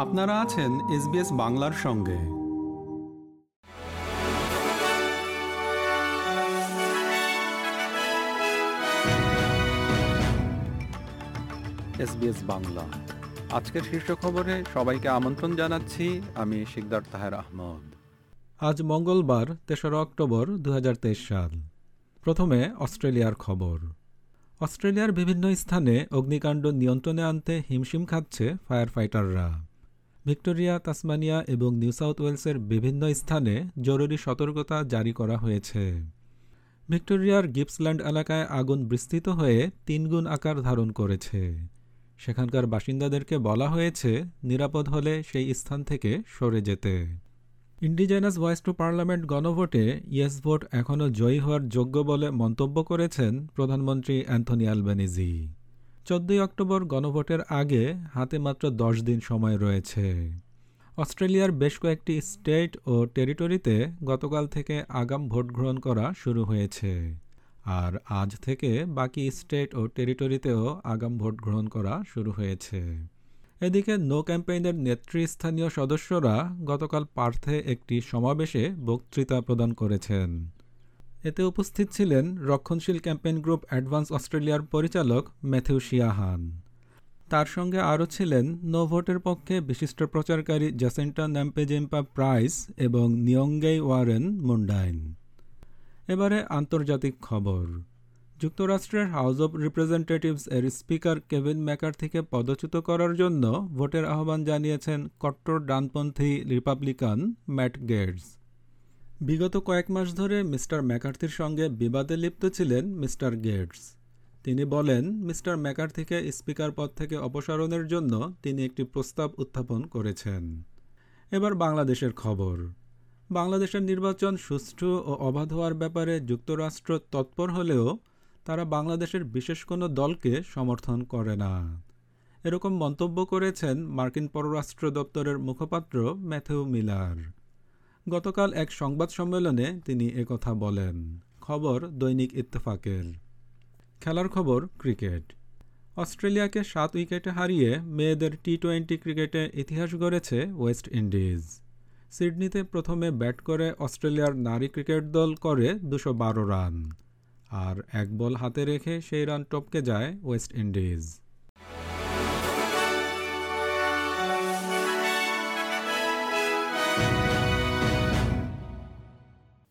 আপনারা আছেন এসবিএস বাংলার সঙ্গে। এসবিএস বাংলা। আজকের শীর্ষ খবরে সবাইকে আমন্ত্রণ জানাচ্ছি আমি শিকদার তাহের আহমদ। আজ মঙ্গলবার তেসরা অক্টোবর দু হাজার তেইশ সাল। প্রথমে অস্ট্রেলিয়ার খবর। অস্ট্রেলিয়ার বিভিন্ন স্থানে অগ্নিকাণ্ড নিয়ন্ত্রণে আনতে হিমশিম খাচ্ছে ফায়ার ফাইটাররা ভিক্টোরিয়া, তাসমানিয়া এবং নিউ সাউথ ওয়েলসের বিভিন্ন স্থানে জরুরি সতর্কতা জারি করা হয়েছে। ভিক্টোরিয়ার গিপসল্যান্ড এলাকায় আগুন বিস্তৃত হয়ে তিনগুণ আকার ধারণ করেছে। সেখানকার বাসিন্দাদেরকে বলা হয়েছে, নিরাপদ হলে সেই স্থান থেকে সরে যেতে। ইন্ডিজেনাস ভয়েস টু পার্লামেন্ট গণভোটে ইয়েস ভোট এখনও জয়ী হওয়ার যোগ্য বলে মন্তব্য করেছেন প্রধানমন্ত্রী অ্যান্থনি আলবেনিজি। চোদ্দই অক্টোবর গণভোটের আগে হাতে মাত্র দশ দিন সময় রয়েছে। অস্ট্রেলিয়ার বেশ কয়েকটি স্টেট ও টেরিটরিতে গতকাল থেকে আগাম ভোট গ্রহণ করা শুরু হয়েছে। আর আজ থেকে বাকি স্টেট ও টেরিটরিতেও আগাম ভোট গ্রহণ করা শুরু হয়েছে। এদিকে নো ক্যাম্পেইনের নেতৃস্থানীয় সদস্যরা গতকাল পার্থে একটি সমাবেশে বক্তৃতা প্রদান করেছেন। এতে উপস্থিত ছিলেন রক্ষণশীল ক্যাম্পেইন গ্রুপ অ্যাডভান্স অস্ট্রেলিয়ার পরিচালক ম্যাথিউ শিয়াহান। তার সঙ্গে আরও ছিলেন নো ভোটের পক্ষে বিশিষ্ট প্রচারকারী জ্যাসেন্টা ন্যাম্পেজেম্পা প্রাইস এবং নিয়ঙ্গেই ওয়ারেন মুন্ডাইন। এবারে আন্তর্জাতিক খবর। যুক্তরাষ্ট্রের হাউস অব রিপ্রেজেন্টেটিভস এর স্পিকার কেভিন ম্যাকার্থিকে পদচ্যুত করার জন্য ভোটের আহ্বান জানিয়েছেন কট্টর ডানপন্থী রিপাবলিকান ম্যাট গেটস। বিগত কয়েক মাস ধরে মিস্টার ম্যাকার্থির সঙ্গে বিবাদে লিপ্ত ছিলেন মিস্টার গেটস। তিনি বলেন, মিস্টার ম্যাকার্থিকে স্পিকার পদ থেকে অপসারণের জন্য তিনি একটি প্রস্তাব উত্থাপন করেছেন। এবার বাংলাদেশের খবর। বাংলাদেশের নির্বাচন সুষ্ঠু ও অবাধ হওয়ার ব্যাপারে যুক্তরাষ্ট্র তৎপর হলেও তারা বাংলাদেশের বিশেষ কোনো দলকে সমর্থন করে না। এরকম মন্তব্য করেছেন মার্কিন পররাষ্ট্র দপ্তরের মুখপাত্র ম্যাথিউ মিলার। গতকাল এক সংবাদ সম্মেলনে তিনি একথা বলেন। খবর দৈনিক ইত্তেফাকের। খেলার খবর, ক্রিকেট। অস্ট্রেলিয়াকে সাত উইকেটে হারিয়ে মেয়েদের টি টোয়েন্টি ক্রিকেটে ইতিহাস গড়েছে ওয়েস্ট ইন্ডিজ। সিডনিতে প্রথমে ব্যাট করে অস্ট্রেলিয়ার নারী ক্রিকেট দল করে দুশো রান। আর এক বল হাতে রেখে সেই রান টপকে যায় ওয়েস্ট ইন্ডিজ।